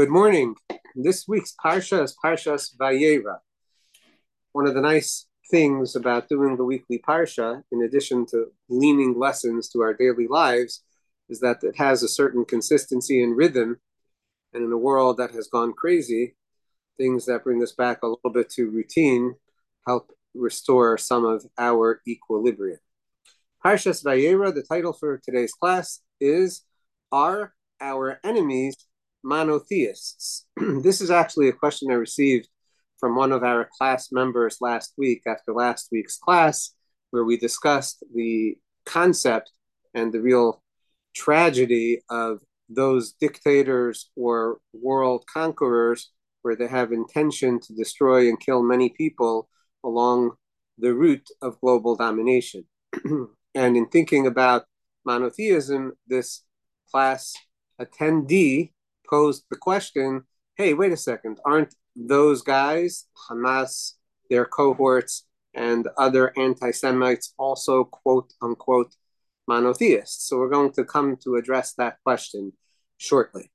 Good morning. This week's Parsha is Parshas Vayeira. One of the nice things about doing the weekly Parsha, in addition to leaning lessons to our daily lives, is that it has a certain consistency and rhythm. And in a world that has gone crazy, things that bring us back a little bit to routine help restore some of our equilibrium. Parshas Vayeira, the title for today's class is Are Our Enemies monotheists? this is actually a question I received from one of our class members last week after last week's class, where we discussed the concept and the real tragedy of those dictators or world conquerors where they have intention to destroy and kill many people along the route of global domination. and in thinking about monotheism, this class attendee posed the question hey, wait a second, aren't those guys, Hamas, their cohorts, and other anti Semites also quote unquote monotheists? So we're going to come to address that question shortly.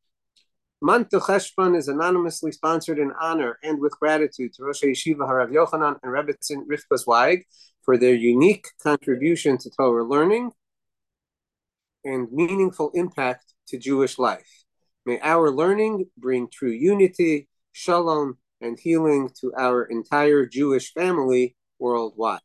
Month Cheshvan is anonymously sponsored in honor and with gratitude to Rosh Yeshiva Harav Yochanan and Rebbetzin Rivka Zweig for their unique contribution to Torah learning and meaningful impact to Jewish life. May our learning bring true unity, shalom, and healing to our entire Jewish family worldwide.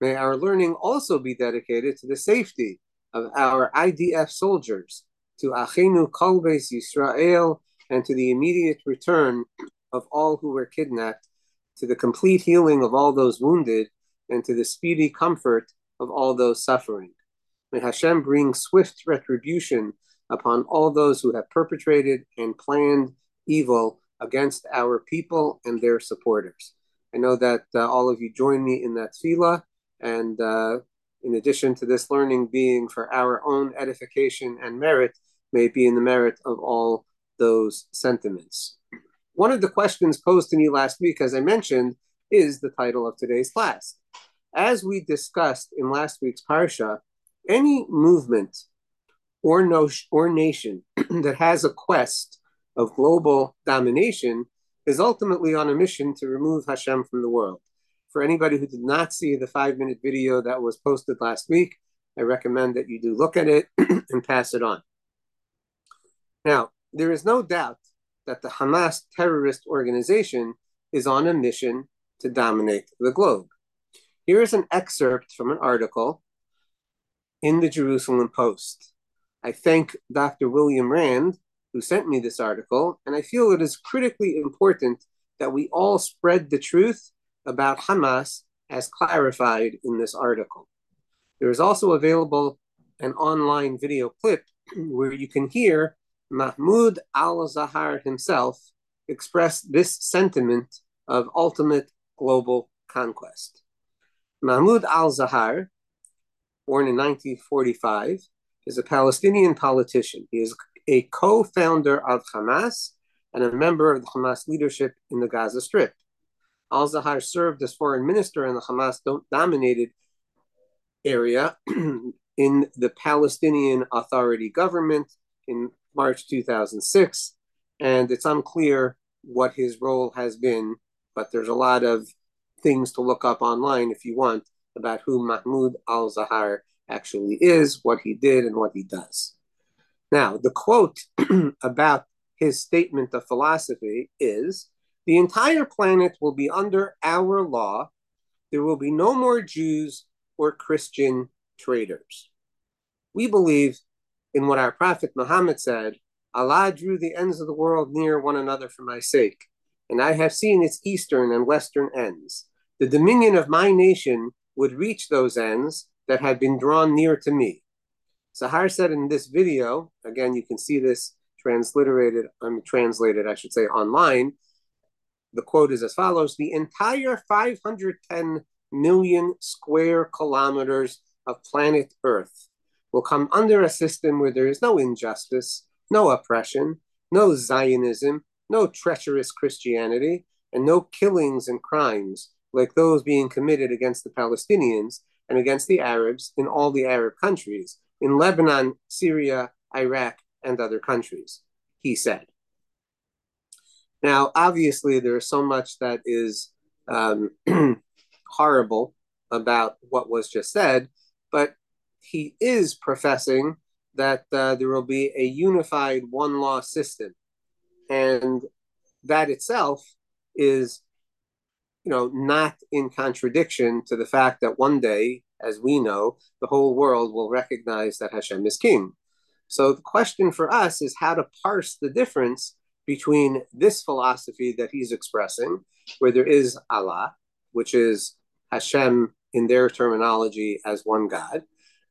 May our learning also be dedicated to the safety of our IDF soldiers, to Achinu Kol Beis Yisrael, and to the immediate return of all who were kidnapped, to the complete healing of all those wounded, and to the speedy comfort of all those suffering. May Hashem bring swift retribution upon all those who have perpetrated and planned evil against our people and their supporters. I know that uh, all of you join me in that tefillah, and uh, in addition to this learning being for our own edification and merit, may be in the merit of all those sentiments. One of the questions posed to me last week, as I mentioned, is the title of today's class. As we discussed in last week's parsha, any movement or, no, or nation that has a quest of global domination is ultimately on a mission to remove Hashem from the world. For anybody who did not see the five minute video that was posted last week, I recommend that you do look at it and pass it on. Now, there is no doubt that the Hamas terrorist organization is on a mission to dominate the globe. Here is an excerpt from an article in the Jerusalem Post. I thank Dr. William Rand, who sent me this article, and I feel it is critically important that we all spread the truth about Hamas as clarified in this article. There is also available an online video clip where you can hear Mahmoud al Zahar himself express this sentiment of ultimate global conquest. Mahmoud al Zahar, born in 1945, is a Palestinian politician. He is a co founder of Hamas and a member of the Hamas leadership in the Gaza Strip. Al Zahar served as foreign minister in the Hamas dominated area in the Palestinian Authority government in March 2006. And it's unclear what his role has been, but there's a lot of things to look up online if you want about who Mahmoud al Zahar actually is, what he did, and what he does. Now, the quote about his statement of philosophy is The entire planet will be under our law. There will be no more Jews or Christian traitors. We believe in what our Prophet Muhammad said Allah drew the ends of the world near one another for my sake, and I have seen its eastern and western ends. The dominion of my nation would reach those ends, that had been drawn near to me. Zahar said in this video, again, you can see this transliterated, um, translated, I should say, online. The quote is as follows The entire 510 million square kilometers of planet Earth will come under a system where there is no injustice, no oppression, no Zionism, no treacherous Christianity, and no killings and crimes like those being committed against the Palestinians and against the Arabs in all the Arab countries, in Lebanon, Syria, Iraq, and other countries, he said. Now, obviously, there is so much that is um, horrible about what was just said, but he is professing that uh, there will be a unified one law system. And that itself is, you know, not in contradiction to the fact that one day, as we know, the whole world will recognize that Hashem is king. So the question for us is how to parse the difference between this philosophy that he's expressing, where there is Allah, which is Hashem in their terminology as one God,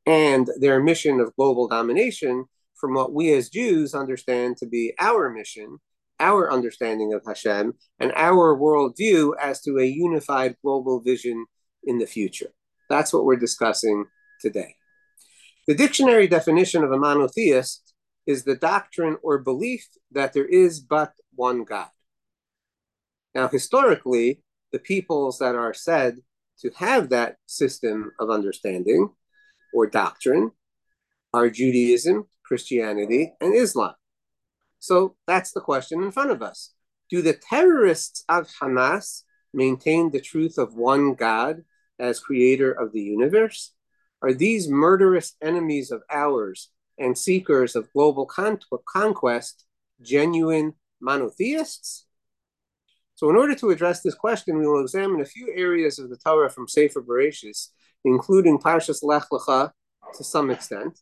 and their mission of global domination from what we as Jews understand to be our mission, our understanding of Hashem, and our worldview as to a unified global vision in the future. That's what we're discussing today. The dictionary definition of a monotheist is the doctrine or belief that there is but one God. Now, historically, the peoples that are said to have that system of understanding or doctrine are Judaism, Christianity, and Islam. So that's the question in front of us. Do the terrorists of Hamas maintain the truth of one God as creator of the universe? Are these murderous enemies of ours and seekers of global con- conquest genuine monotheists? So, in order to address this question, we will examine a few areas of the Torah from Sefer Bereshis including Parshas Lech Lecha to some extent,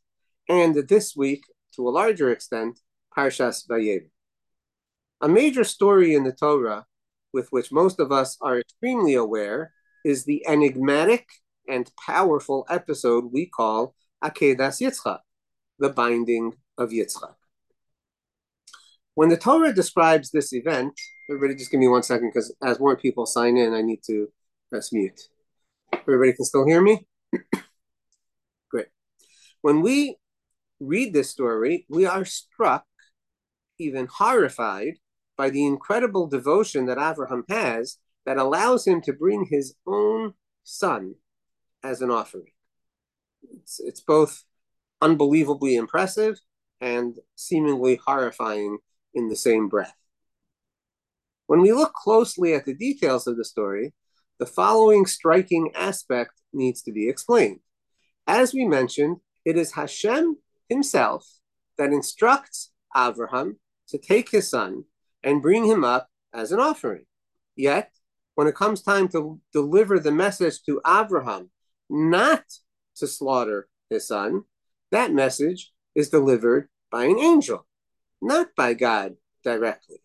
and this week, to a larger extent, Parshas. A major story in the Torah, with which most of us are extremely aware, is the enigmatic and powerful episode we call Akedas Yitzchak, the binding of Yitzchak. When the Torah describes this event, everybody just give me one second because as more people sign in, I need to press mute. Everybody can still hear me? Great. When we read this story, we are struck, even horrified, by the incredible devotion that Abraham has that allows him to bring his own son as an offering. It's, it's both unbelievably impressive and seemingly horrifying in the same breath. When we look closely at the details of the story, the following striking aspect needs to be explained. As we mentioned, it is Hashem himself that instructs Avraham to take his son and bring him up as an offering. Yet, when it comes time to deliver the message to Abraham, not to slaughter his son, that message is delivered by an angel, not by God directly.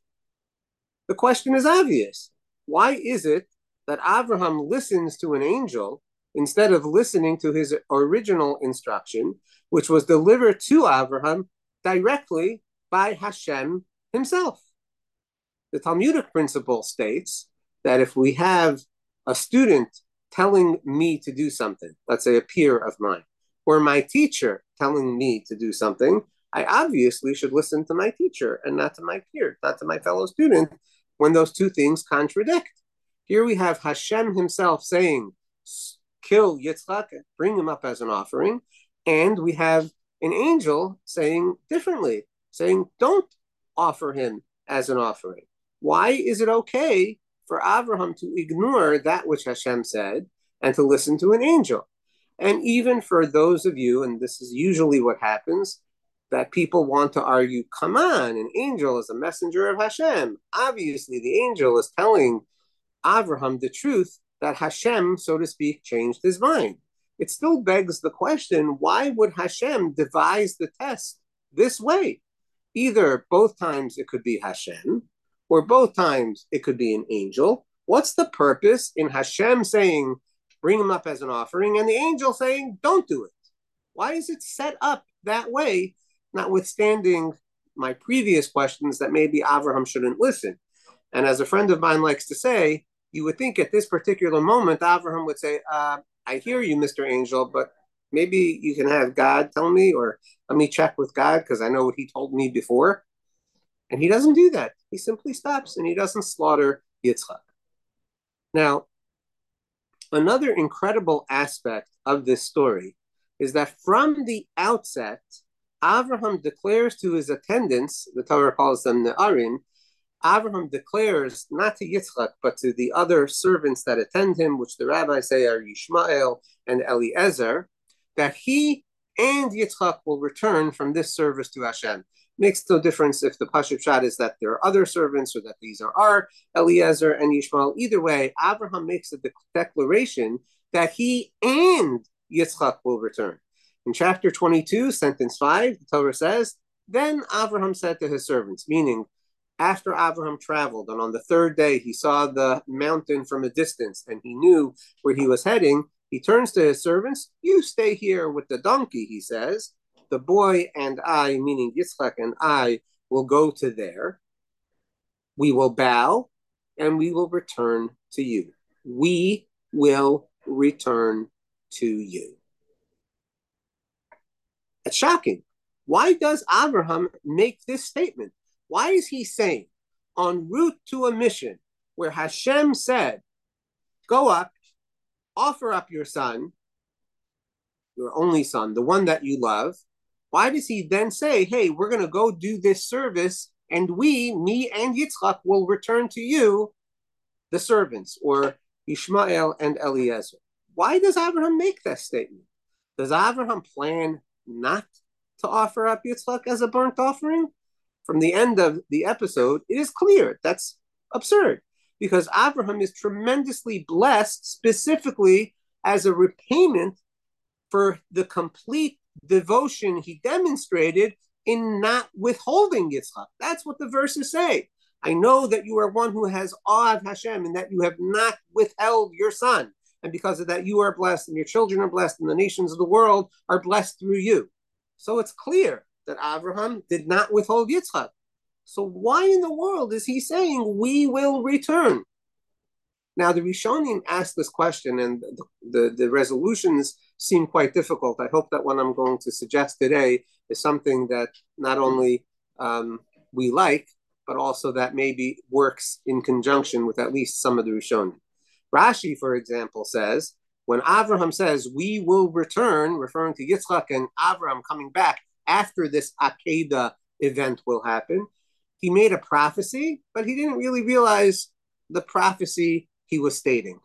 The question is obvious. Why is it that Abraham listens to an angel instead of listening to his original instruction, which was delivered to Abraham directly by Hashem himself. The Talmudic principle states that if we have a student telling me to do something, let's say a peer of mine, or my teacher telling me to do something, I obviously should listen to my teacher and not to my peer, not to my fellow student, when those two things contradict. Here we have Hashem himself saying, kill Yitzchak, bring him up as an offering. And we have an angel saying differently, saying, don't offer him as an offering. Why is it okay for Abraham to ignore that which Hashem said and to listen to an angel? And even for those of you, and this is usually what happens, that people want to argue, come on, an angel is a messenger of Hashem. Obviously, the angel is telling Avraham the truth that Hashem, so to speak, changed his mind. It still begs the question why would Hashem devise the test this way? Either both times it could be Hashem, or both times it could be an angel. What's the purpose in Hashem saying, bring him up as an offering, and the angel saying, don't do it? Why is it set up that way, notwithstanding my previous questions that maybe Avraham shouldn't listen? And as a friend of mine likes to say, you would think at this particular moment, Abraham would say, uh, I hear you, Mr. Angel, but maybe you can have God tell me, or let me check with God because I know what he told me before. And he doesn't do that. He simply stops and he doesn't slaughter Yitzchak. Now, another incredible aspect of this story is that from the outset, Abraham declares to his attendants, the Torah calls them the Ne'arim, Abraham declares not to Yitzchak, but to the other servants that attend him, which the rabbis say are Yishmael and Eliezer, that he and Yitzchak will return from this service to Hashem. Makes no difference if the Pashut Pshat is that there are other servants or that these are our Eliezer and Yishmael. Either way, Abraham makes a de- declaration that he and Yitzchak will return. In chapter 22, sentence 5, the Torah says, Then Abraham said to his servants, meaning after Abraham traveled, and on the third day he saw the mountain from a distance and he knew where he was heading, he turns to his servants, You stay here with the donkey, he says. The boy and I, meaning Yitzchak and I, will go to there. We will bow and we will return to you. We will return to you. It's shocking. Why does Abraham make this statement? Why is he saying, en route to a mission where Hashem said, Go up, offer up your son, your only son, the one that you love, why does he then say, Hey, we're going to go do this service, and we, me and Yitzchak, will return to you, the servants, or Ishmael and Eliezer? Why does Abraham make that statement? Does Abraham plan not to offer up Yitzchak as a burnt offering? From the end of the episode, it is clear that's absurd because Abraham is tremendously blessed specifically as a repayment for the complete devotion he demonstrated in not withholding Yitzchak. That's what the verses say. I know that you are one who has awe of Hashem and that you have not withheld your son. And because of that, you are blessed and your children are blessed and the nations of the world are blessed through you. So it's clear that Abraham did not withhold Yitzchak. So why in the world is he saying we will return? Now the Rishonim asked this question, and the, the, the, resolutions seem quite difficult. I hope that what I'm going to suggest today is something that not only um, we like, but also that maybe works in conjunction with at least some of the Rishonim. Rashi, for example, says when Abraham says we will return, referring to Yitzchak and Abraham coming back after this Akedah event will happen, he made a prophecy, but he didn't really realize the prophecy he was stating.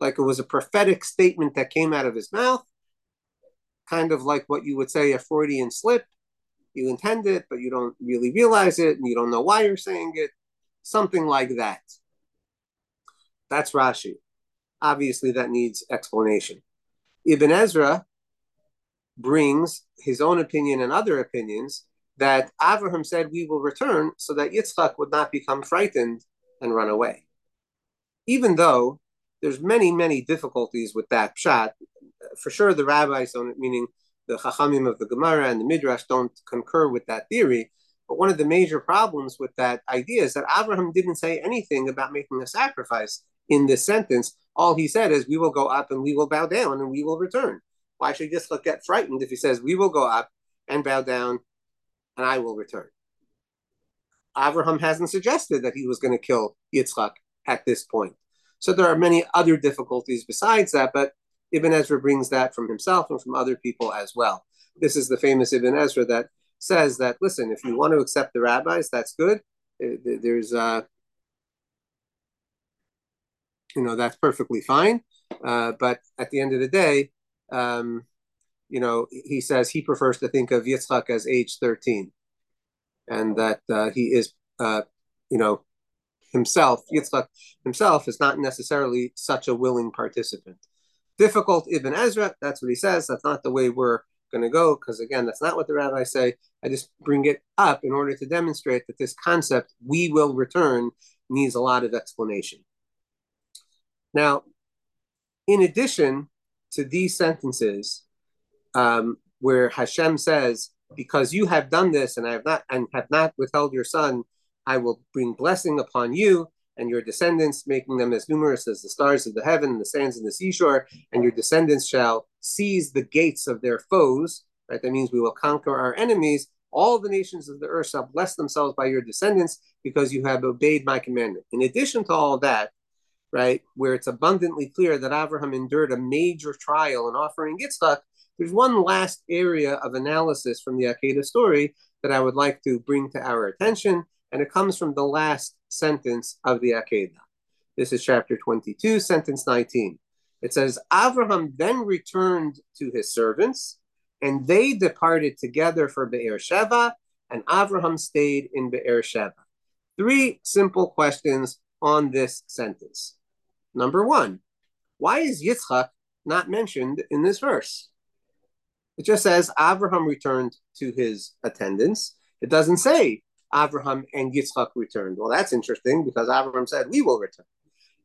Like it was a prophetic statement that came out of his mouth, kind of like what you would say a Freudian slip. You intend it, but you don't really realize it, and you don't know why you're saying it. Something like that. That's Rashi. Obviously, that needs explanation. Ibn Ezra brings his own opinion and other opinions that Abraham said, We will return so that Yitzchak would not become frightened and run away. Even though there's many, many difficulties with that pshat, for sure the rabbis, on it, meaning the Chachamim of the Gemara and the Midrash, don't concur with that theory. But one of the major problems with that idea is that Abraham didn't say anything about making a sacrifice in this sentence. All he said is, We will go up and we will bow down and we will return. Why should Yitzchak get frightened if he says, We will go up and bow down and I will return? Abraham hasn't suggested that he was going to kill Yitzchak at this point. So there are many other difficulties besides that, but Ibn Ezra brings that from himself and from other people as well. This is the famous Ibn Ezra that says that, listen, if you want to accept the rabbis, that's good. There's, uh, you know, that's perfectly fine. Uh, but at the end of the day, um, you know, he says he prefers to think of Yitzchak as age 13 and that uh, he is, uh, you know, himself, Yitzchak himself, is not necessarily such a willing participant. Difficult Ibn Ezra, that's what he says. That's not the way we're going to go, because again, that's not what the rabbis say. I just bring it up in order to demonstrate that this concept, we will return, needs a lot of explanation. Now, in addition to these sentences um, where Hashem says, "Because you have done this, and I have not, and have not withheld your son, I will bring blessing upon you." And your descendants, making them as numerous as the stars of the heaven and the sands in the seashore, and your descendants shall seize the gates of their foes. Right? That means we will conquer our enemies. All the nations of the earth shall bless themselves by your descendants because you have obeyed my commandment. In addition to all that, right, where it's abundantly clear that Abraham endured a major trial in offering Yitzchak, there's one last area of analysis from the Akedah story that I would like to bring to our attention, and it comes from the last sentence of the Akedah. This is chapter 22, sentence 19. It says, Avraham then returned to his servants, and they departed together for Be'er Sheva, and Avraham stayed in Be'er Sheva. Three simple questions on this sentence. Number one, why is Yitzchak not mentioned in this verse? It just says Abraham returned to his attendants. It doesn't say Abraham and Yitzchak returned. Well, that's interesting because Abraham said, We will return.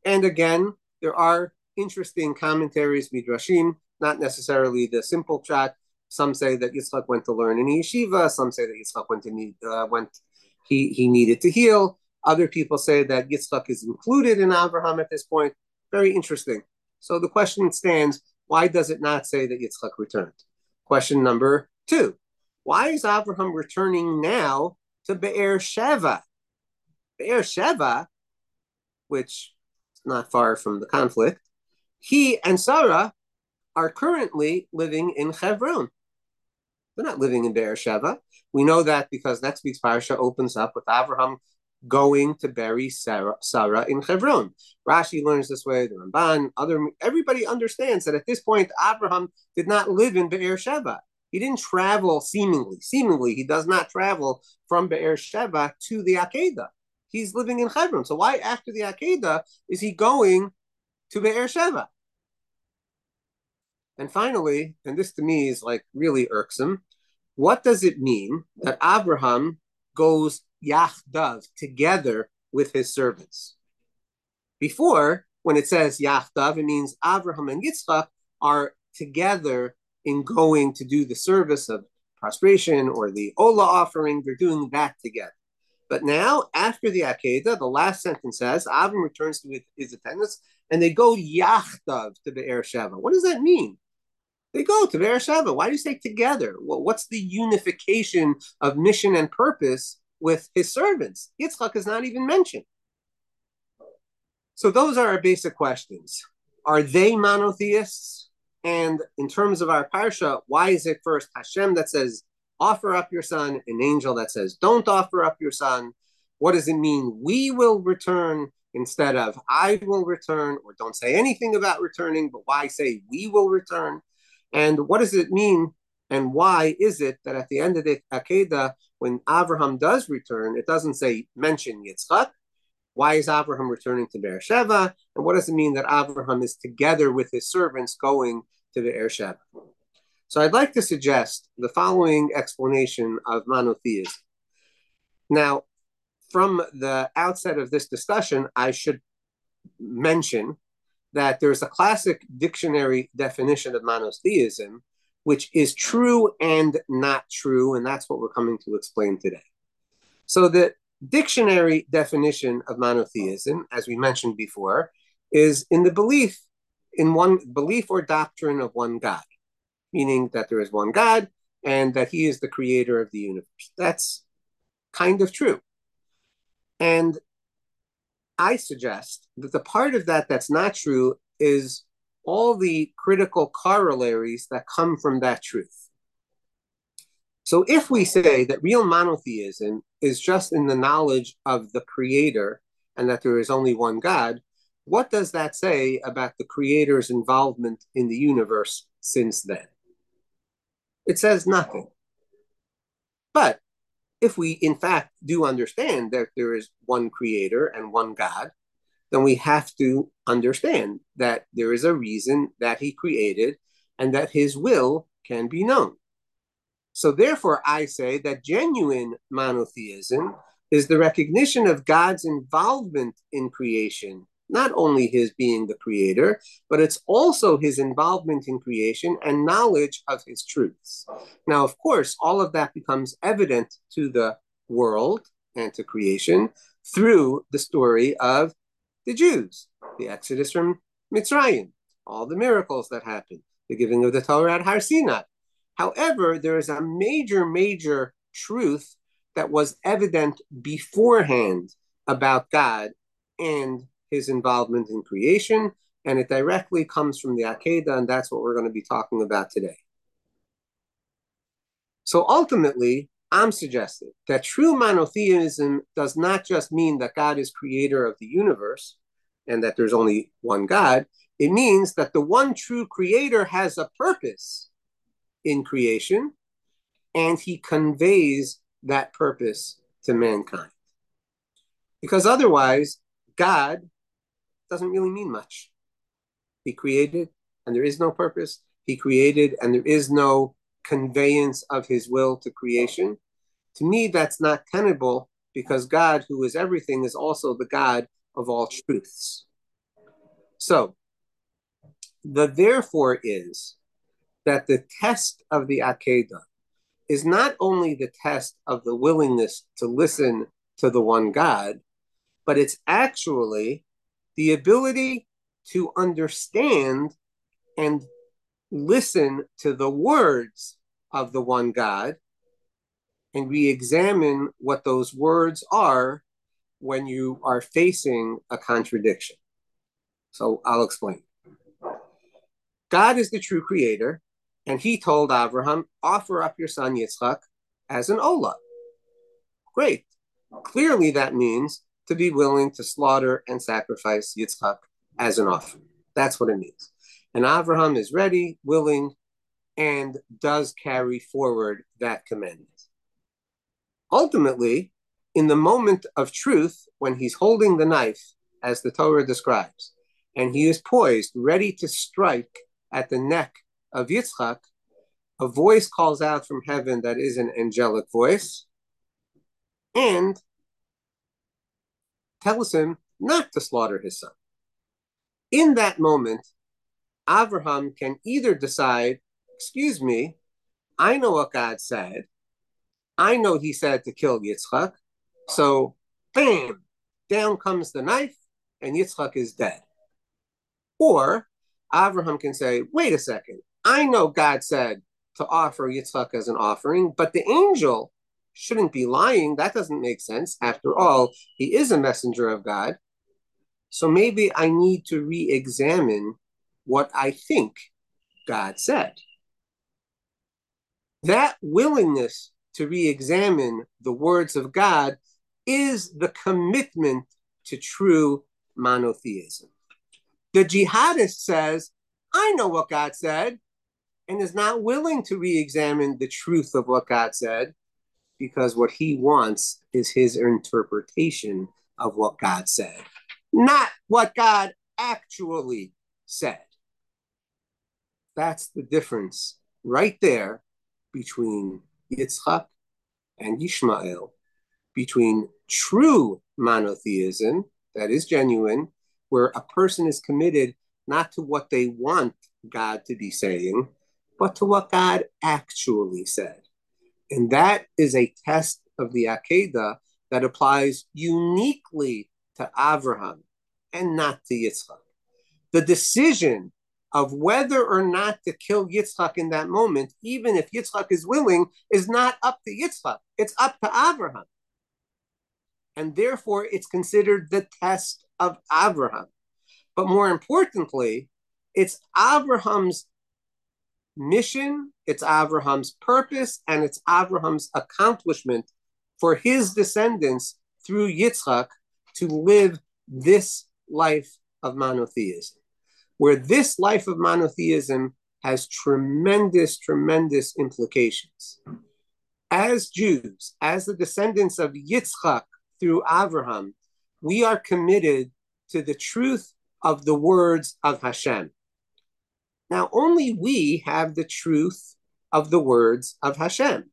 And again, there are interesting commentaries, midrashim, not necessarily the simple chat. Some say that Yitzchak went to learn in yeshiva. Some say that Yitzchak went to need, uh, went he he needed to heal. Other people say that Yitzchak is included in Abraham at this point. Very interesting. So the question stands: Why does it not say that Yitzchak returned? Question number two: Why is Abraham returning now to Be'er Sheva? Be'er Sheva, which is not far from the conflict, he and Sarah are currently living in Hebron. They're not living in Be'er Sheva. We know that because next week's parsha opens up with Abraham going to bury Sarah, Sarah in Hebron. Rashi learns this way. The Ramban, other everybody understands that at this point Abraham did not live in Be'er Sheva. He didn't travel seemingly. Seemingly, he does not travel from Be'er Sheva to the Akedah. He's living in Hebron. So why after the Akedah is he going to Be'er Sheva? And finally, and this to me is like really irksome, what does it mean that Abraham goes yachdav together with his servants? Before, when it says yachdav, it means Abraham and Yitzchak are together in going to do the service of prostration or the Ola offering. They're doing that together. But now, after the Akedah, the last sentence says, Avram returns to his attendants and they go yachdav to Be'er Sheva. What does that mean? They go to Beersheba. Why do you say together? Well, what's the unification of mission and purpose with his servants? Yitzchak is not even mentioned. So those are our basic questions. Are they monotheists? And in terms of our parsha, why is it first Hashem that says, offer up your son, an angel that says, don't offer up your son? What does it mean? We will return instead of I will return, or don't say anything about returning, but why say we will return? And what does it mean? And why is it that at the end of the Akedah, when Abraham does return, it doesn't say mention Yitzchak? Why is Abraham returning to Beersheba? And what does it mean that Abraham is together with his servants going to Beersheba? So I'd like to suggest the following explanation of monotheism. Now, from the outset of this discussion, I should mention that there's a classic dictionary definition of monotheism, which is true and not true, and that's what we're coming to explain today. So, the dictionary definition of monotheism, as we mentioned before, is in the belief in one belief or doctrine of one God, meaning that there is one God and that he is the creator of the universe. That's kind of true. And I suggest that the part of that that's not true is all the critical corollaries that come from that truth. So if we say that real monotheism is just in the knowledge of the creator and that there is only one God, what does that say about the creator's involvement in the universe since then? It says nothing. But if we in fact do understand that there is one creator and one God, then we have to understand that there is a reason that he created and that his will can be known. So, therefore, I say that genuine monotheism is the recognition of God's involvement in creation not only his being the creator, but it's also his involvement in creation and knowledge of his truths. Now, of course, all of that becomes evident to the world and to creation through the story of the Jews, the Exodus from Mitzrayim, all the miracles that happened, the giving of the Torah at Har Sinai. However, there is a major, major truth that was evident beforehand about God and his involvement in creation, and it directly comes from the Akedah, and that's what we're going to be talking about today. So ultimately, I'm suggesting that true monotheism does not just mean that God is creator of the universe and that there's only one God. It means that the one true creator has a purpose in creation and he conveys that purpose to mankind. Because otherwise, God doesn't really mean much. He created and there is no purpose. He created and there is no conveyance of his will to creation. To me, that's not tenable because God, who is everything, is also the God of all truths. So, the therefore is that the test of the Akedah is not only the test of the willingness to listen to the one God, but it's actually the ability to understand and listen to the words of the one God and re examine what those words are when you are facing a contradiction. So I'll explain. God is the true creator, and he told Abraham, offer up your son Yitzchak as an Olah. Great. Clearly, that means to be willing to slaughter and sacrifice Yitzchak as an offering. That's what it means. And Abraham is ready, willing, and does carry forward that commandment. Ultimately, in the moment of truth, when he's holding the knife, as the Torah describes, and he is poised, ready to strike at the neck of Yitzchak, a voice calls out from heaven that is an angelic voice and tells him not to slaughter his son. In that moment, Abraham can either decide, excuse me, I know what God said, I know he said to kill Yitzchak. So, bam, down comes the knife, and Yitzchak is dead. Or Abraham can say, wait a second, I know God said to offer Yitzchak as an offering, but the angel shouldn't be lying. That doesn't make sense. After all, he is a messenger of God. So maybe I need to re examine what I think God said. That willingness to re examine the words of God is the commitment to true monotheism. The jihadist says, I know what God said, and is not willing to re examine the truth of what God said because what he wants is his interpretation of what God said, not what God actually said. That's the difference right there between Yitzchak and Yishmael between true monotheism, that is genuine, where a person is committed not to what they want God to be saying, but to what God actually said. And that is a test of the Akedah that applies uniquely to Abraham and not to Yitzchak. The decision of whether or not to kill Yitzchak in that moment, even if Yitzchak is willing, is not up to Yitzchak. It's up to Abraham. And therefore, it's considered the test of Abraham. But more importantly, it's Abraham's mission, it's Abraham's purpose, and it's Abraham's accomplishment for his descendants through Yitzchak to live this life of monotheism where this life of monotheism has tremendous, tremendous implications. As Jews, as the descendants of Yitzchak through Abraham, we are committed to the truth of the words of Hashem. Now, only we have the truth of the words of Hashem.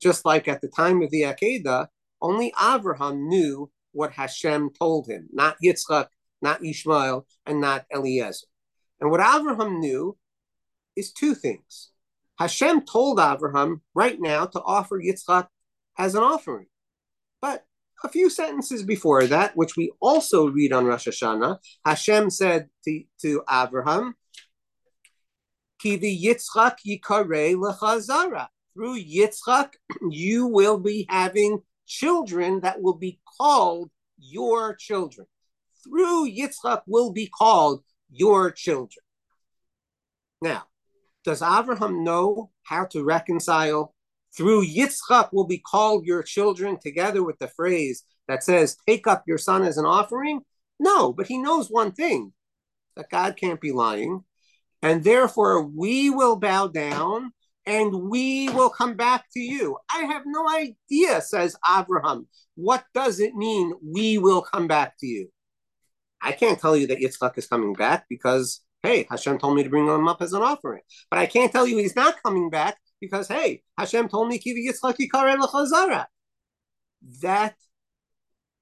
Just like at the time of the Akedah, only Abraham knew what Hashem told him, not Yitzchak, not Ishmael, and not Eliezer. And what Abraham knew is two things. Hashem told Abraham right now to offer Yitzchak as an offering. But a few sentences before that, which we also read on Rosh Hashanah, Hashem said to, to Abraham, Ki b'Yitzchak yikare lecha zara. Through Yitzchak, you will be having children that will be called your children. Through Yitzchak will be called your children. Now, does Abraham know how to reconcile through Yitzchak will be called your children together with the phrase that says, take up your son as an offering? No, but he knows one thing that God can't be lying. And therefore, we will bow down and we will come back to you. I have no idea, says Abraham. What does it mean, we will come back to you? I can't tell you that Yitzchak is coming back because, hey, Hashem told me to bring him up as an offering. But I can't tell you he's not coming back because, hey, Hashem told me Kivi Yitzchak Yikare That,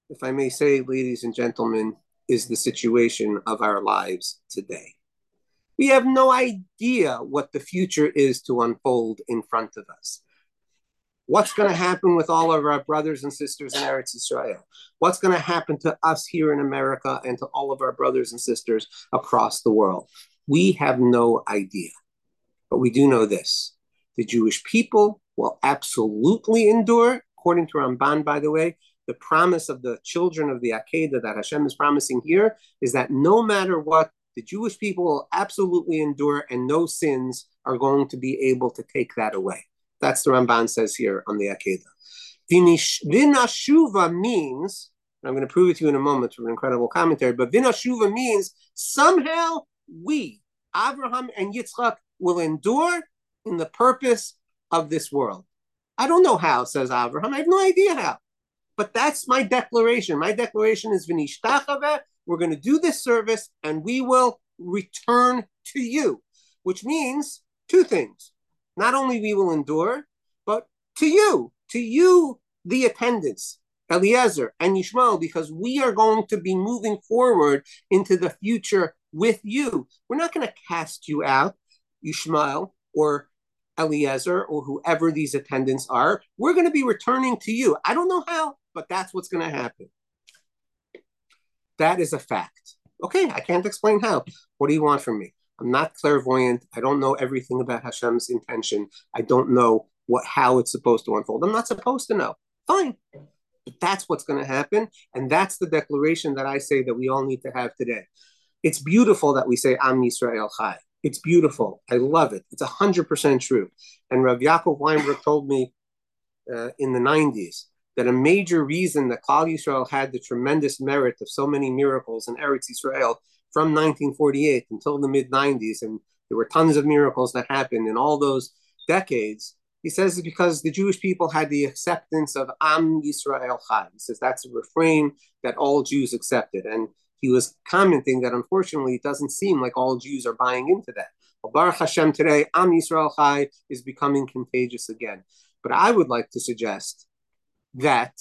if I may say, ladies and gentlemen, is the situation of our lives today. We have no idea what the future is to unfold in front of us. What's going to happen with all of our brothers and sisters in Eretz Israel? What's going to happen to us here in America and to all of our brothers and sisters across the world? We have no idea. But we do know this the Jewish people will absolutely endure, according to Ramban, by the way. The promise of the children of the Akedah that Hashem is promising here is that no matter what, the Jewish people will absolutely endure, and no sins are going to be able to take that away. That's the Ramban says here on the Akedah. Vinashuva means, and I'm going to prove it to you in a moment through an incredible commentary, but Vinashuva means somehow we, Abraham and Yitzchak, will endure in the purpose of this world. I don't know how, says Abraham. I have no idea how. But that's my declaration. My declaration is Vinishtachave. We're going to do this service and we will return to you, which means two things not only we will endure, but to you, to you, the attendants, Eliezer and Yishmael, because we are going to be moving forward into the future with you. We're not going to cast you out, Yishmael or Eliezer or whoever these attendants are. We're going to be returning to you. I don't know how, but that's what's going to happen. That is a fact. Okay, I can't explain how. What do you want from me? I'm not clairvoyant. I don't know everything about Hashem's intention. I don't know what how it's supposed to unfold. I'm not supposed to know. Fine. But that's what's going to happen. And that's the declaration that I say that we all need to have today. It's beautiful that we say Am Yisrael Chai. It's beautiful. I love it. It's 100% true. And Rav Yaakov Weinberg told me uh, in the 90s that a major reason that Klal Yisrael had the tremendous merit of so many miracles in Eretz Yisrael from 1948 until the mid 90s, and there were tons of miracles that happened in all those decades. He says it's because the Jewish people had the acceptance of Am Yisrael Chai. He says that's a refrain that all Jews accepted. And he was commenting that unfortunately it doesn't seem like all Jews are buying into that. Well, Baruch Hashem today, Am Yisrael Chai is becoming contagious again. But I would like to suggest that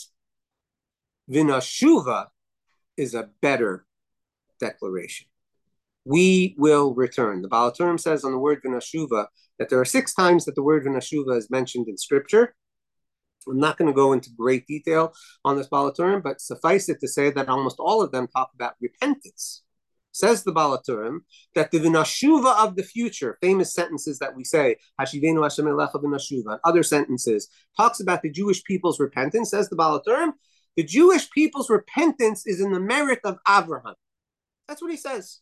Vinashuva is a better declaration. We will return. The Baal HaTurim says on the word Vinashuva that there are six times that the word Vinashuva is mentioned in scripture. I'm not going to go into great detail on this Baal HaTurim, but suffice it to say that almost all of them talk about repentance. Says the Baal HaTurim that the Vinashuva of the future, famous sentences that we say, Hashivenu Hashem Elecha Vinashuva, other sentences, talks about the Jewish people's repentance. Says the Baal HaTurim, the Jewish people's repentance is in the merit of Abraham. That's what he says.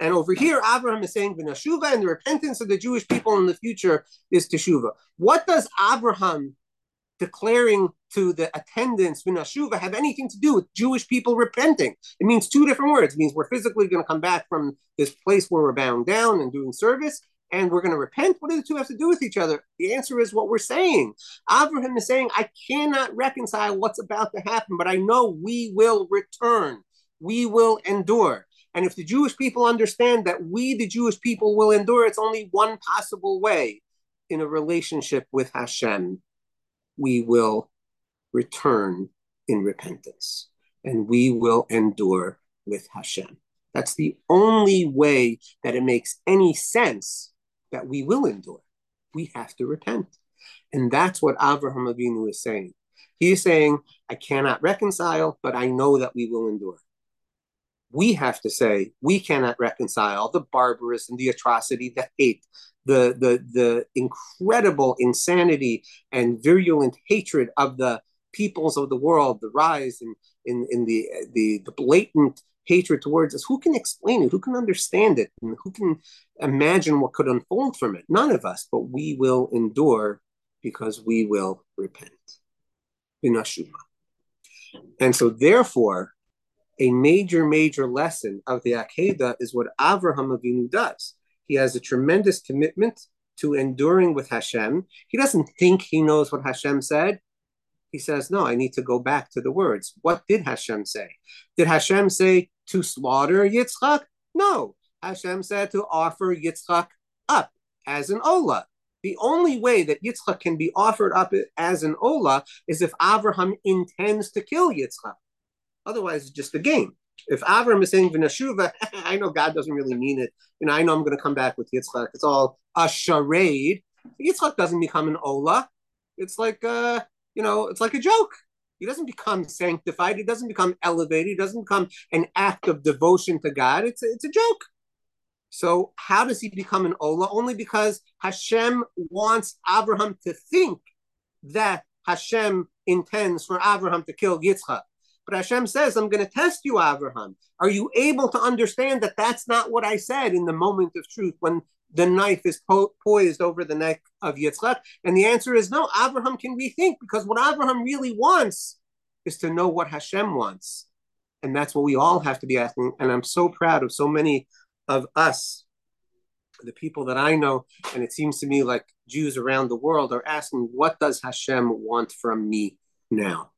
And over here, Abraham is saying Vinashuva, and the repentance of the Jewish people in the future is Teshuva. What does Abraham declaring to the attendants Vinashuva have anything to do with Jewish people repenting? It means two different words. It means we're physically going to come back from this place where we're bound down and doing service, and we're going to repent. What do the two have to do with each other? The answer is what we're saying. Abraham is saying, I cannot reconcile what's about to happen, but I know we will return we will endure. And if the Jewish people understand that we, the Jewish people, will endure, it's only one possible way in a relationship with Hashem. We will return in repentance and we will endure with Hashem. That's the only way that it makes any sense that we will endure. We have to repent. And that's what Avraham Avinu is saying. He is saying, I cannot reconcile, but I know that we will endure we have to say we cannot reconcile the barbarism, the atrocity, the hate, the the the incredible insanity and virulent hatred of the peoples of the world, the rise in in, in the, the the blatant hatred towards us. Who can explain it? Who can understand it? And who can imagine what could unfold from it? None of us, but we will endure because we will repent. And so, therefore, a major, major lesson of the Akedah is what Avraham Avinu does. He has a tremendous commitment to enduring with Hashem. He doesn't think he knows what Hashem said. He says, No, I need to go back to the words. What did Hashem say? Did Hashem say to slaughter Yitzchak? No. Hashem said to offer Yitzchak up as an Ola. The only way that Yitzchak can be offered up as an Ola is if Avraham intends to kill Yitzchak. Otherwise, it's just a game. If Avram is saying v'nashuva, I know God doesn't really mean it. You know, I know I'm going to come back with Yitzchak. It's all a charade. Yitzchak doesn't become an Ola. It's like, uh, you know, it's like a joke. He doesn't become sanctified. He doesn't become elevated. He doesn't become an act of devotion to God. It's a, it's a joke. So how does he become an Ola? Only because Hashem wants Abraham to think that Hashem intends for Abraham to kill Yitzchak. But Hashem says, I'm going to test you, Abraham. Are you able to understand that that's not what I said in the moment of truth when the knife is po- poised over the neck of Yitzchak? And the answer is no, Abraham can rethink because what Abraham really wants is to know what Hashem wants. And that's what we all have to be asking. And I'm so proud of so many of us, the people that I know, and it seems to me like Jews around the world are asking, what does Hashem want from me now?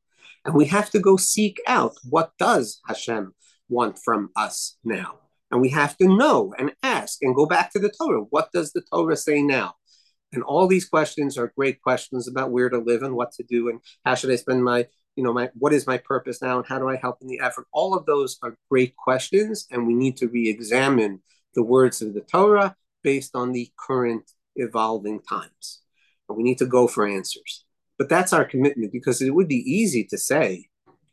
And we have to go seek out what does Hashem want from us now? And we have to know and ask and go back to the Torah. What does the Torah say now? And all these questions are great questions about where to live and what to do and how should I spend my, you know, my what is my purpose now and how do I help in the effort? All of those are great questions, and we need to re-examine the words of the Torah based on the current evolving times. And we need to go for answers. But that's our commitment because it would be easy to say,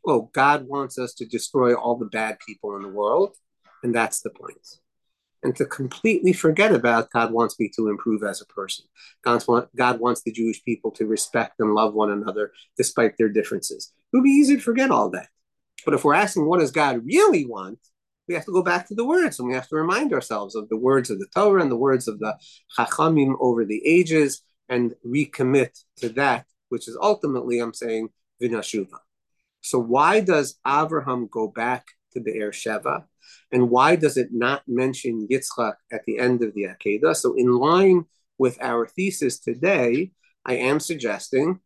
oh, God wants us to destroy all the bad people in the world. And that's the point. And to completely forget about God wants me to improve as a person. God, want, God wants the Jewish people to respect and love one another despite their differences. It would be easy to forget all that. But if we're asking what does God really want, we have to go back to the words and we have to remind ourselves of the words of the Torah and the words of the Chachamim over the ages and recommit to that which is ultimately, I'm saying, Vinashuva. So why does Abraham go back to Be'er Sheva? And why does it not mention Yitzchak at the end of the Akedah? So in line with our thesis today, I am suggesting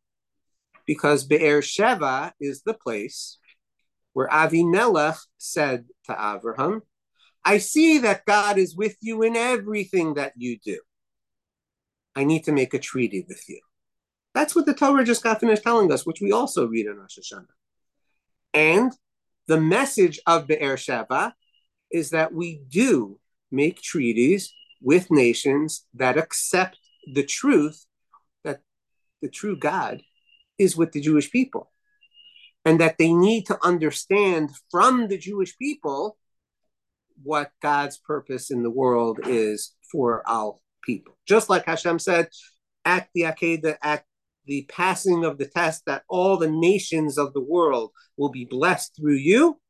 because Be'er Sheva is the place where Avimelech said to Abraham, I see that God is with you in everything that you do. I need to make a treaty with you. That's what the Torah just got finished telling us, which we also read in Rosh Hashanah. And the message of Be'er Sheva is that we do make treaties with nations that accept the truth that the true God is with the Jewish people. And that they need to understand from the Jewish people what God's purpose in the world is for our people. Just like Hashem said at the Akedah, at the passing of the test that all the nations of the world will be blessed through you.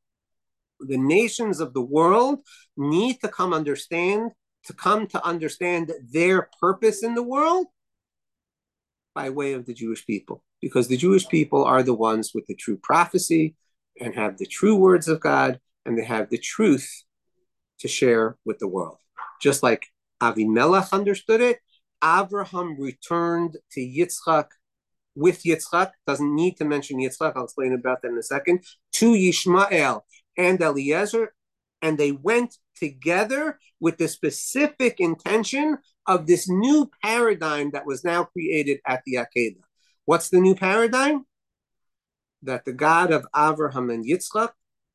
The nations of the world need to come understand, to come to understand their purpose in the world by way of the Jewish people, because the Jewish people are the ones with the true prophecy and have the true words of God, and they have the truth to share with the world. Just like Avimelech understood it, Abraham returned to Yitzchak with Yitzchak, doesn't need to mention Yitzchak, I'll explain about that in a second, to Yishmael and Eliezer, and they went together with the specific intention of this new paradigm that was now created at the Akedah. What's the new paradigm? That the God of Abraham and Yitzchak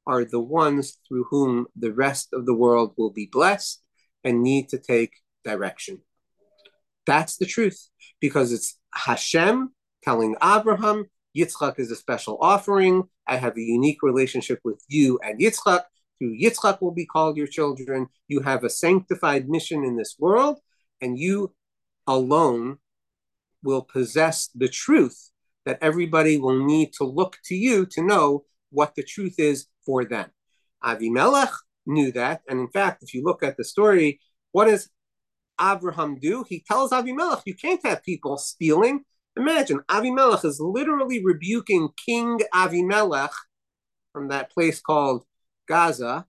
are the ones through whom the rest of the world will be blessed and need to take direction. That's the truth because it's Hashem telling Abraham, Yitzchak is a special offering. I have a unique relationship with you and Yitzchak. Through Yitzchak will be called your children. You have a sanctified mission in this world, and you alone will possess the truth that everybody will need to look to you to know what the truth is for them. Avimelech knew that. And in fact, if you look at the story, what does Abraham do? He tells Avimelech, you can't have people stealing Imagine Avimelech is literally rebuking King Avimelech from that place called Gaza.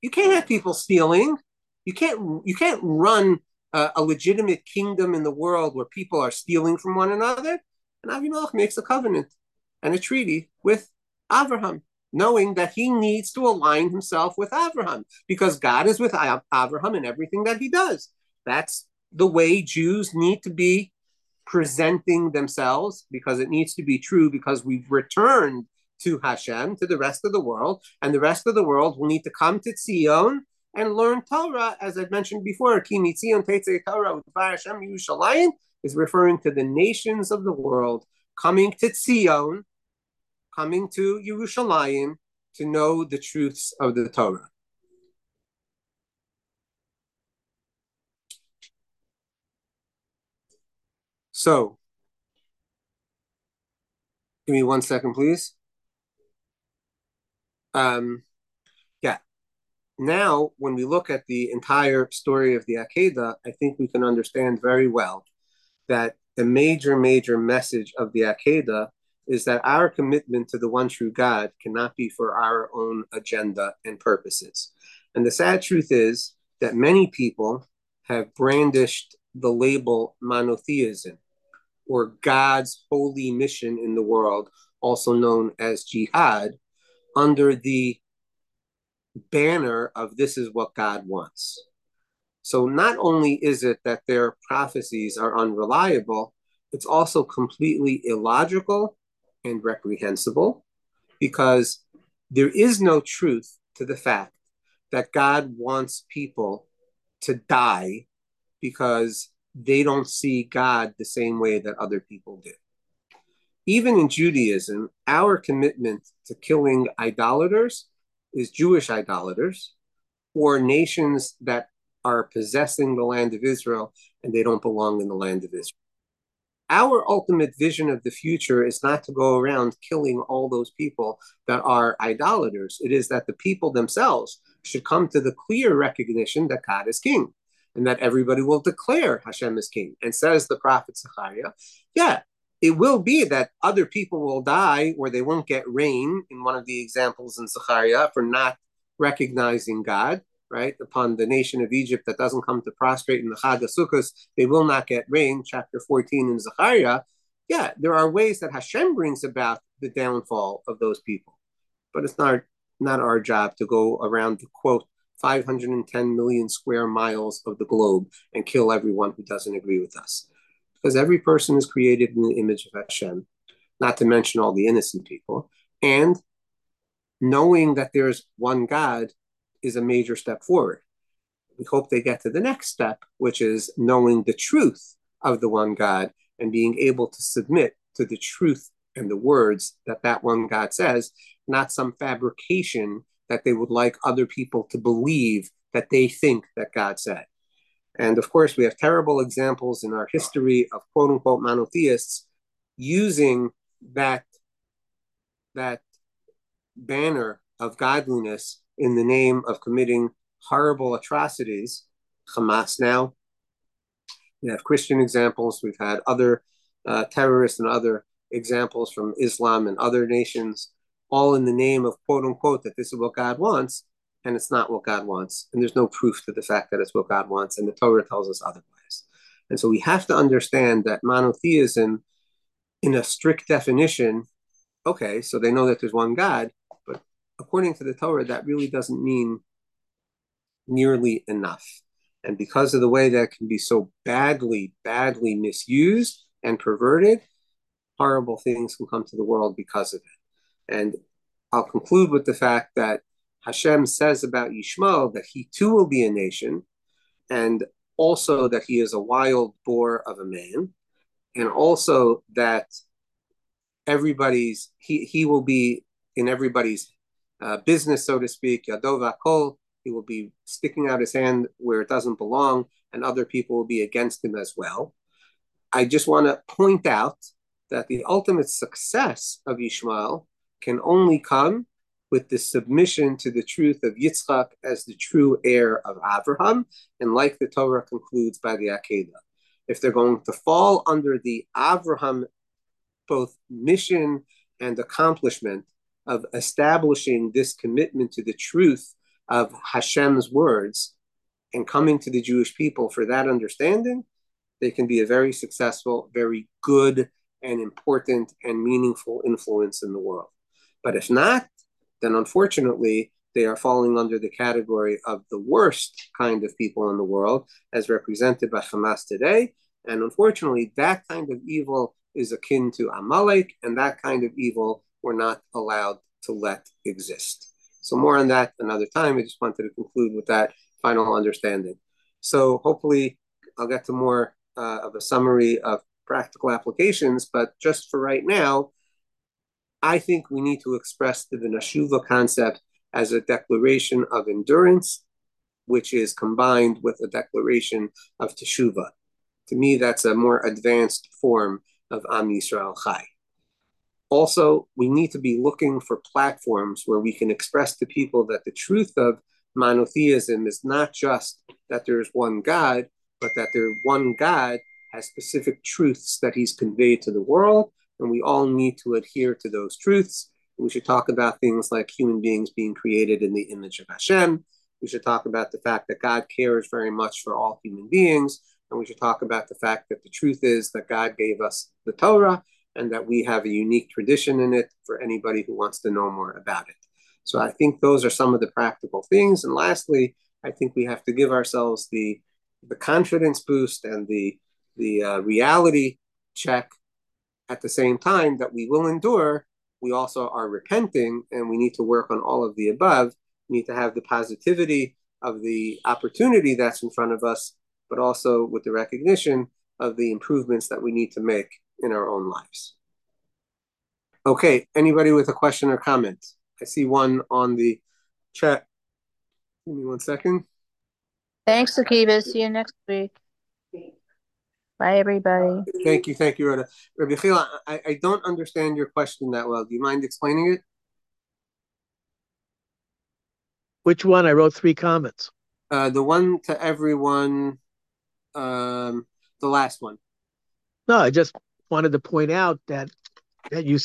You can't have people stealing. You can't you can't run a, a legitimate kingdom in the world where people are stealing from one another. And Avimelech makes a covenant and a treaty with Abraham, knowing that he needs to align himself with Abraham because God is with Abraham in everything that he does. That's the way Jews need to be presenting themselves because it needs to be true because we've returned to Hashem, to the rest of the world, and the rest of the world will need to come to Zion and learn Torah, as I've mentioned before. Ki Zion Torah Hashem Yerushalayim is referring to the nations of the world coming to Zion, coming to Yerushalayim to know the truths of the Torah. So, give me one second, please. Um, yeah. Now, when we look at the entire story of the Akedah, I think we can understand very well that the major, major message of the Akedah is that our commitment to the one true God cannot be for our own agenda and purposes. And the sad truth is that many people have brandished the label monotheism or God's holy mission in the world, also known as jihad, under the banner of this is what God wants. So not only is it that their prophecies are unreliable, it's also completely illogical and reprehensible because there is no truth to the fact that God wants people to die because they don't see God the same way that other people do. Even in Judaism, our commitment to killing idolaters is Jewish idolaters or nations that are possessing the land of Israel and they don't belong in the land of Israel. Our ultimate vision of the future is not to go around killing all those people that are idolaters. It is that the people themselves should come to the clear recognition that God is king and that everybody will declare Hashem is king. And says the prophet Zechariah, yeah, it will be that other people will die or they won't get rain in one of the examples in Zechariah for not recognizing God, right? Upon the nation of Egypt that doesn't come to prostrate in the Chag they will not get rain, chapter 14 in Zechariah. Yeah, there are ways that Hashem brings about the downfall of those people. But it's not, not our job to go around to quote 510 million square miles of the globe and kill everyone who doesn't agree with us. Because every person is created in the image of Hashem, not to mention all the innocent people. And knowing that there's one God is a major step forward. We hope they get to the next step, which is knowing the truth of the one God and being able to submit to the truth and the words that that one God says, not some fabrication that they would like other people to believe that they think that God said. And of course, we have terrible examples in our history of quote unquote monotheists using that, that banner of godliness in the name of committing horrible atrocities. Hamas now. We have Christian examples. We've had other uh, terrorists and other examples from Islam and other nations all in the name of quote unquote that this is what God wants, and it's not what God wants. And there's no proof to the fact that it's what God wants, and the Torah tells us otherwise. And so we have to understand that monotheism, in a strict definition, okay, so they know that there's one God, but according to the Torah, that really doesn't mean nearly enough. And because of the way that can be so badly, badly misused and perverted, horrible things can come to the world because of it. And I'll conclude with the fact that Hashem says about Yishmael that he too will be a nation, and also that he is a wild boar of a man, and also that everybody's he he will be in everybody's uh, business, so to speak. Yado vakol, he will be sticking out his hand where it doesn't belong, and other people will be against him as well. I just want to point out that the ultimate success of Yishmael can only come with the submission to the truth of Yitzchak as the true heir of Abraham, and like the Torah concludes by the Akedah. if they're going to fall under the Avraham both mission and accomplishment of establishing this commitment to the truth of Hashem's words and coming to the Jewish people for that understanding, they can be a very successful, very good, and important and meaningful influence in the world. But if not, then unfortunately, they are falling under the category of the worst kind of people in the world, as represented by Hamas today. And unfortunately, that kind of evil is akin to Amalek, and that kind of evil we're not allowed to let exist. So, more on that another time. I just wanted to conclude with that final understanding. So, hopefully, I'll get to more uh, of a summary of practical applications, but just for right now, I think we need to express the Vinashuva concept as a declaration of endurance, which is combined with a declaration of Teshuvah. To me, that's a more advanced form of Am Yisrael Chai. Also, we need to be looking for platforms where we can express to people that the truth of monotheism is not just that there's one God, but that there one God has specific truths that he's conveyed to the world, and we all need to adhere to those truths. We should talk about things like human beings being created in the image of Hashem. We should talk about the fact that God cares very much for all human beings. And we should talk about the fact that the truth is that God gave us the Torah and that we have a unique tradition in it for anybody who wants to know more about it. So I think those are some of the practical things. And lastly, I think we have to give ourselves the the confidence boost and the the uh, reality check at the same time that we will endure. We also are repenting, and we need to work on all of the above. We need to have the positivity of the opportunity that's in front of us, but also with the recognition of the improvements that we need to make in our own lives. Okay, anybody with a question or comment? I see one on the chat. Give me one second. Thanks, Akiva. See you next week. Bye, everybody. Thank you, thank you, Rhoda. Rabbi Chila, I, I don't understand your question that well. Do you mind explaining it? Which one? I wrote three comments. Uh, the one to everyone, um, the last one. No, I just wanted to point out that that you,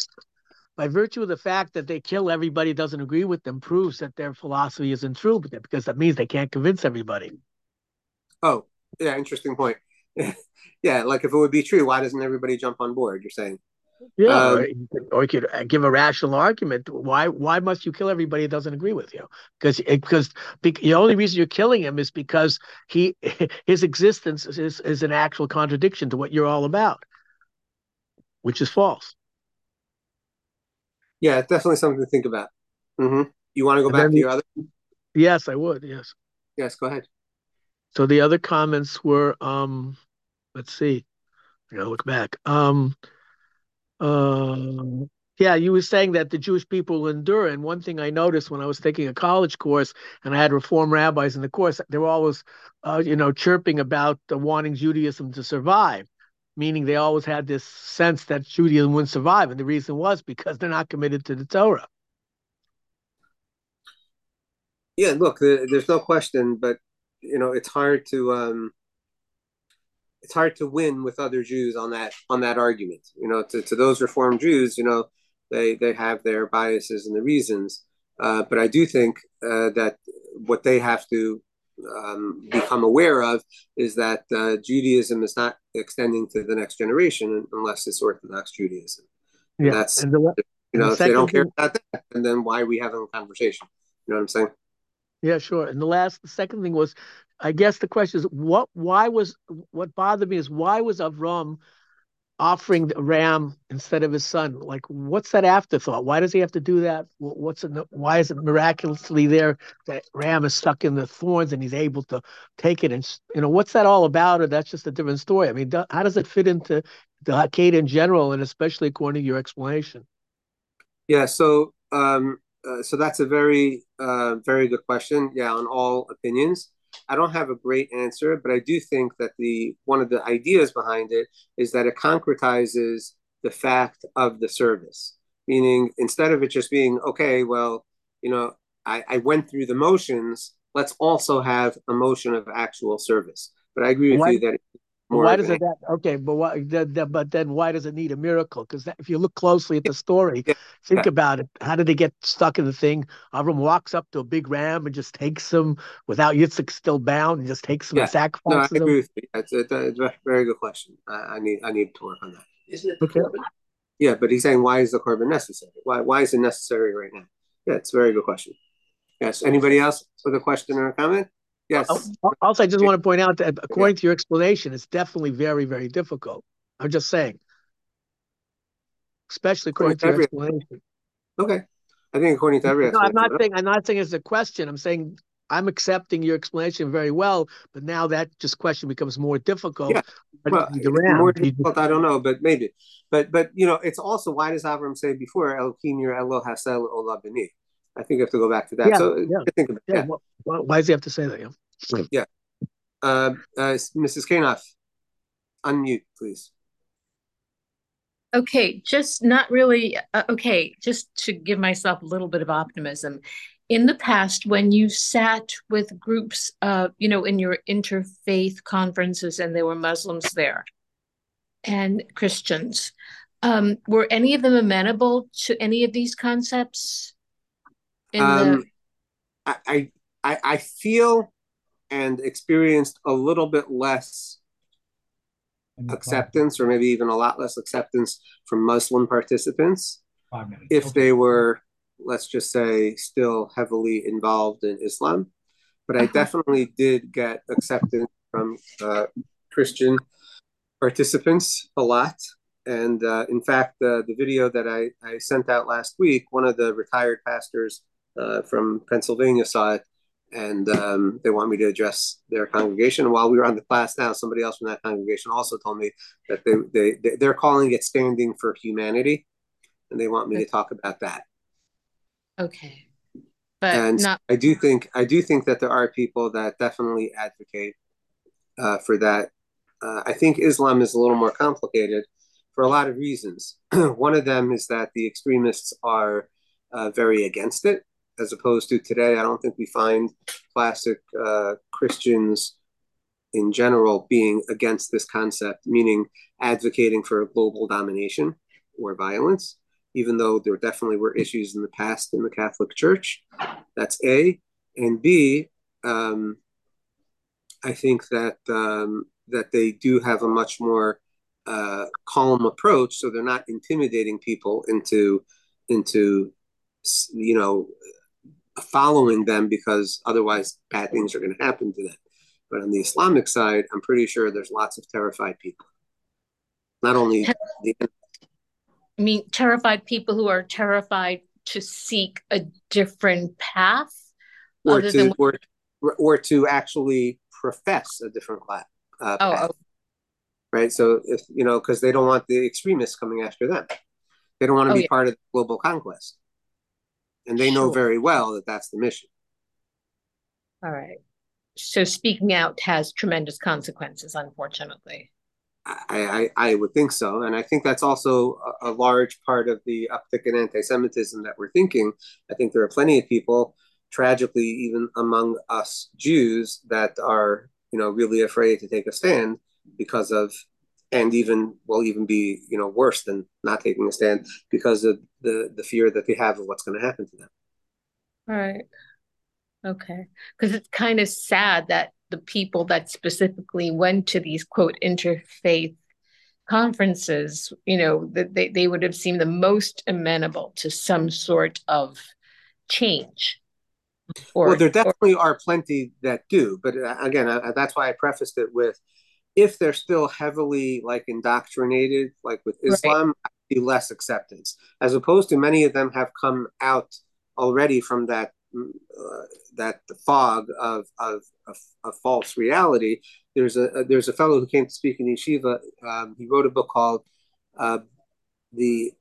by virtue of the fact that they kill everybody doesn't agree with them, proves that their philosophy isn't true, because that means they can't convince everybody. Oh, yeah, interesting point. yeah, like if it would be true, why doesn't everybody jump on board? You're saying. Yeah, um, or, you could, or, you could, uh, give a rational argument. Why why must you kill everybody that doesn't agree with you? Because because the only reason you're killing him is because he his existence is, is an actual contradiction to what you're all about which is false. Yeah, it's definitely something to think about. Mm-hmm. You want to go and back to your other? Yes, I would. Yes. Yes, go ahead. So the other comments were, um, let's see, I gotta look back. Um, uh, yeah, you were saying that the Jewish people endure. And one thing I noticed when I was taking a college course and I had Reform rabbis in the course, they were always, uh, you know, chirping about uh, wanting Judaism to survive meaning they always had this sense that Judaism wouldn't survive. And the reason was because they're not committed to the Torah. Yeah, look, there's no question, but you know, it's hard to um, it's hard to win with other Jews on that on that argument. You know, to, to those Reformed Jews, you know, they they have their biases and the reasons, uh, but I do think uh, that what they have to um, become aware of is that uh, Judaism is not extending to the next generation unless it's Orthodox Judaism. Yeah, and that's and the, you know if they don't care about that, and then why are we having a conversation? You know what I'm saying? Yeah, sure. And the last, the second thing was, I guess the question is, what? Why was what bothered me is why was Avram offering the ram instead of his son. Like, what's that afterthought? Why does he have to do that? What's it, why is it miraculously there that ram is stuck in the thorns and he's able to take it? And you know, what's that all about? Or that's just a different story. I mean, how does it fit into the Hakadah in general, and especially according to your explanation? Yeah. So, um, uh, so that's a very, uh, very good question. Yeah, on all opinions. I don't have a great answer, but I do think that the one of the ideas behind it is that it concretizes the fact of the service. Meaning, instead of it just being okay, well, you know, I, I went through the motions. Let's also have a motion of actual service. But I agree with Why? you that. Why does it advanced. that? Okay, but why? That, that, but then why does it need a miracle? Because if you look closely at the story, Yeah, think about it. How did they get stuck in the thing? Avram walks up to a big ram and just takes him without Yitzchak still bound and just takes him Yeah. and No, I sacrifices him. agree with you. That's a, that's a very good question. I, I need I need to work on that. Isn't it the Okay. korban? Yeah, but he's saying why is the korban necessary? Why why is it necessary right now? Yeah, it's a very good question. Yes. Anybody else with a question or a comment? Yes. Oh, oh, Also, I just want to point out that according to your explanation, it's definitely very, very difficult. I'm just saying, especially according to your Every- explanation. Okay. I think according to every No, I'm not saying I'm not saying it's a question. I'm saying I'm accepting your explanation very well, but now that just question becomes more difficult. Yeah. Well, the it's ram, more difficult, I don't know, but maybe. But but you know, it's also why does Avram say before Elohim yireh lo haseh l'olah B'ni? I think you have to go back to that. Yeah, so yeah. I think about yeah, yeah. wh- wh- why does he have to say that? Yeah. Uh, uh, Mrs. Kanoff, unmute, please. Okay, just not really. Uh, okay, just to give myself a little bit of optimism. In the past, when you sat with groups, uh, you know, in your interfaith conferences, and there were Muslims there and Christians, um, were any of them amenable to any of these concepts? In Um, I, I I I feel and experienced a little bit less acceptance, or maybe even a lot less acceptance from Muslim participants if Okay. they were, let's just say, still heavily involved in Islam. But I Uh-huh. definitely did get acceptance from uh, Christian participants a lot. And uh, in fact, uh, the video that I, I sent out last week, one of the retired pastors uh, from Pennsylvania saw it, and um, they want me to address their congregation. And while we were on the class now, somebody else from that congregation also told me that they, they, they they're calling it standing for humanity, and they want me to talk about that. okay, but and not I do think I do think that there are people that definitely advocate uh, for that. Uh, I think Islam is a little more complicated for a lot of reasons. One of them is that the extremists are uh, very against it, as opposed to today. I don't think we find classic uh, Christians in general being against this concept, meaning advocating for global domination or violence even though there definitely were issues in the past in the Catholic Church. That's A. And B, um, I think that um, that they do have a much more uh, calm approach, so they're not intimidating people into into you know following them because otherwise bad things are going to happen to them. But on the Islamic side, I'm pretty sure there's lots of terrified people. Not only the I mean, terrified people who are terrified to seek a different path or to than or or to actually profess a different class, uh, Oh, path, oh. right? So if you know, because they don't want the extremists coming after them, they don't want to Oh, be yeah. part of the global conquest, and they know Sure. very well that that's the mission. All right. So speaking out has tremendous consequences, unfortunately. I, I, I would think so. And I think that's also a, a large part of the uptick in anti Semitism that we're thinking. I think there are plenty of people, tragically, even among us Jews, that are, you know, really afraid to take a stand because of, and even will even be, you know, worse than not taking a stand because of the, the fear that they have of what's going to happen to them. right Okay. Because it's kind of sad that the people that specifically went to these quote interfaith conferences, you know, that they, they would have seemed the most amenable to some sort of change. Or, well, there or- definitely are plenty that do, but uh, again, I, that's why I prefaced it with, if they're still heavily like indoctrinated, like with Islam, I'd be less acceptance, as opposed to many of them have come out already from that mm, uh, that fog of, of of of false reality. There's a, a there's a fellow who came to speak in yeshiva. Um, he wrote a book called uh, "The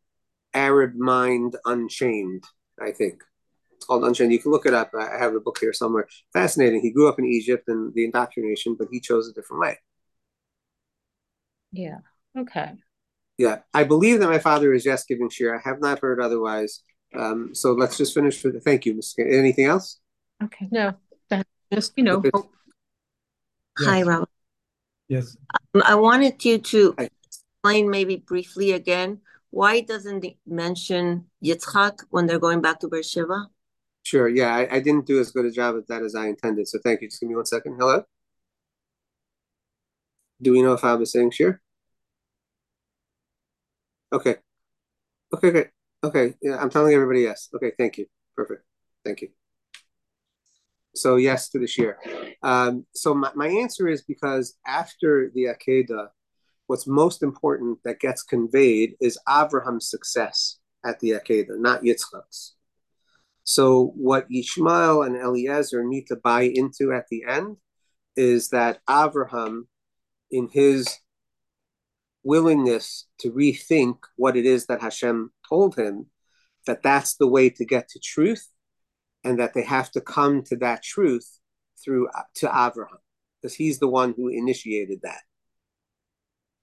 Arab Mind Unchained," I think. It's called Unchained. You can look it up. I have the book here somewhere. Fascinating. He grew up in Egypt and the indoctrination, but he chose a different way. Yeah. Okay. Yeah, I believe that my father is yes giving share. I have not heard otherwise. Um, so let's just finish with the thank you, Ms. Anything else? Okay. No, that's just, you know, If it's- hope. Hi, Yes. Rob. Yes. I wanted you to Hi. explain maybe briefly again why doesn't it mention Yitzchak when they're going back to Beersheba? Sure. Yeah, I, I didn't do as good a job at that as I intended. So thank you. Just give me one second. Hello. Do we know if I was saying sure? Okay. Okay, great. Okay. Yeah, I'm telling everybody yes. Okay, thank you. Perfect. Thank you. So yes to this year. Um, so my, my answer is because after the Akedah, what's most important that gets conveyed is Abraham's success at the Akedah, not Yitzchak's. So what Yishmael and Eliezer need to buy into at the end is that Abraham, in his willingness to rethink what it is that Hashem told him, that that's the way to get to truth, and that they have to come to that truth through to Abraham, because he's the one who initiated that.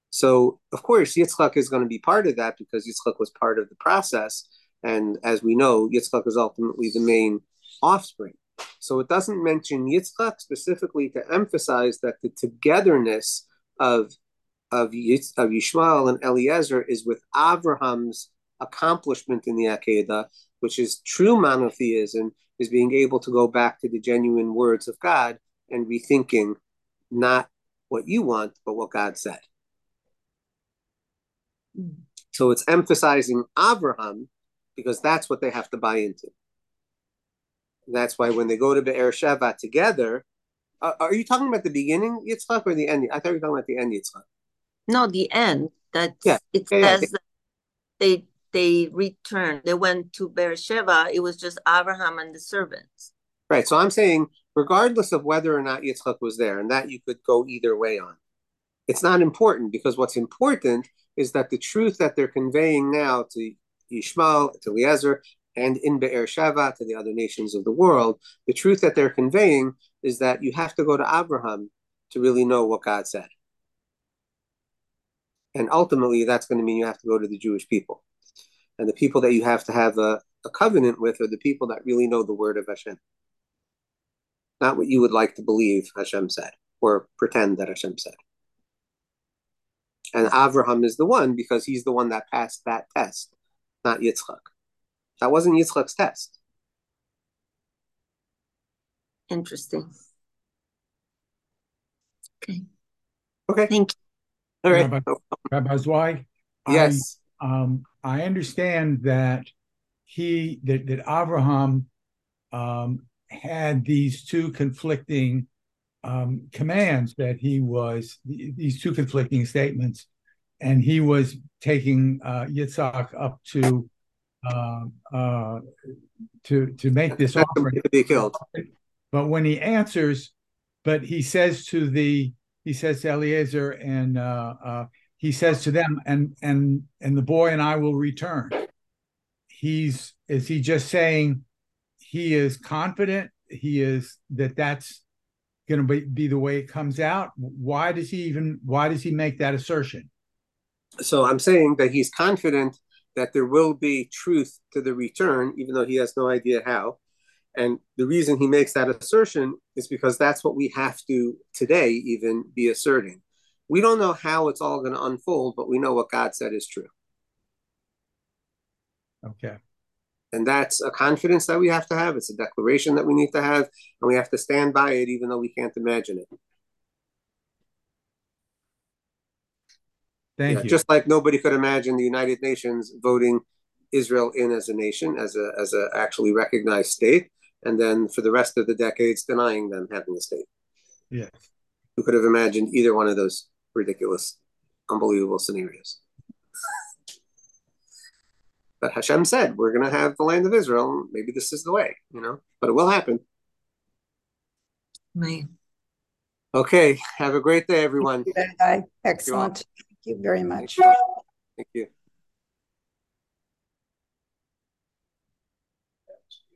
So of course Yitzchak is going to be part of that because Yitzchak was part of the process, and as we know, Yitzchak is ultimately the main offspring. So it doesn't mention Yitzchak specifically to emphasize that the togetherness of of, Yitz, of Yishmael and Eliezer is with Abraham's accomplishment in the Akedah, which is true monotheism, is being able to go back to the genuine words of God and rethinking not what you want, but what God said. So it's emphasizing Abraham because that's what they have to buy into. That's why when they go to Be'er Sheva together, are you talking about the beginning Yitzchak or the end? I thought you were talking about the end Yitzchak. No, the end. That Yeah, it yeah, yeah. says that they they returned. They went to Beersheba. It was just Abraham and the servants. Right. So I'm saying, regardless of whether or not Yitzchak was there, and that you could go either way on, it's not important because what's important is that the truth that they're conveying now to Yishmael, to Eliezer, and in Be'er Sheva, to the other nations of the world, the truth that they're conveying is that you have to go to Abraham to really know what God said. And ultimately, that's going to mean you have to go to the Jewish people. And the people that you have to have a, a covenant with are the people that really know the word of Hashem. Not what you would like to believe Hashem said or pretend that Hashem said. And Avraham is the one because he's the one that passed that test, not Yitzchak. That wasn't Yitzchak's test. Interesting. Okay. Okay. Thank you. All right. Rabbi, Rabbi Zwei, Yes. I, um, I understand that he that that Abraham um, had these two conflicting um, commands that he was these two conflicting statements, and he was taking uh, Yitzhak up to uh, uh, to to make this offering to be killed. But when he answers, but he says to the he says to Eliezer and uh, uh, he says to them, and and and the boy and I will return. He's is he just saying he is confident he is that that's going to be, be the way it comes out why does he even why does he make that assertion So I'm saying that he's confident that there will be truth to the return, even though he has no idea how. And the reason he makes that assertion is because that's what we have to today even be asserting. We don't know how it's all going to unfold, but we know what God said is true. okay And that's a confidence that we have to have. It's a declaration that we need to have, and we have to stand by it, even though we can't imagine it. thank Yeah, you Just like nobody could imagine the United Nations voting Israel in as a nation, as a as a actually recognized state, and then for the rest of the decades denying them having a state. yes Who could have imagined either one of those ridiculous, unbelievable scenarios? But Hashem said, "We're going to have the land of Israel. Maybe this is the way, you know. But it will happen." Right. Okay. Have a great day, everyone. Bye. Excellent. Thank you very much. Thank you.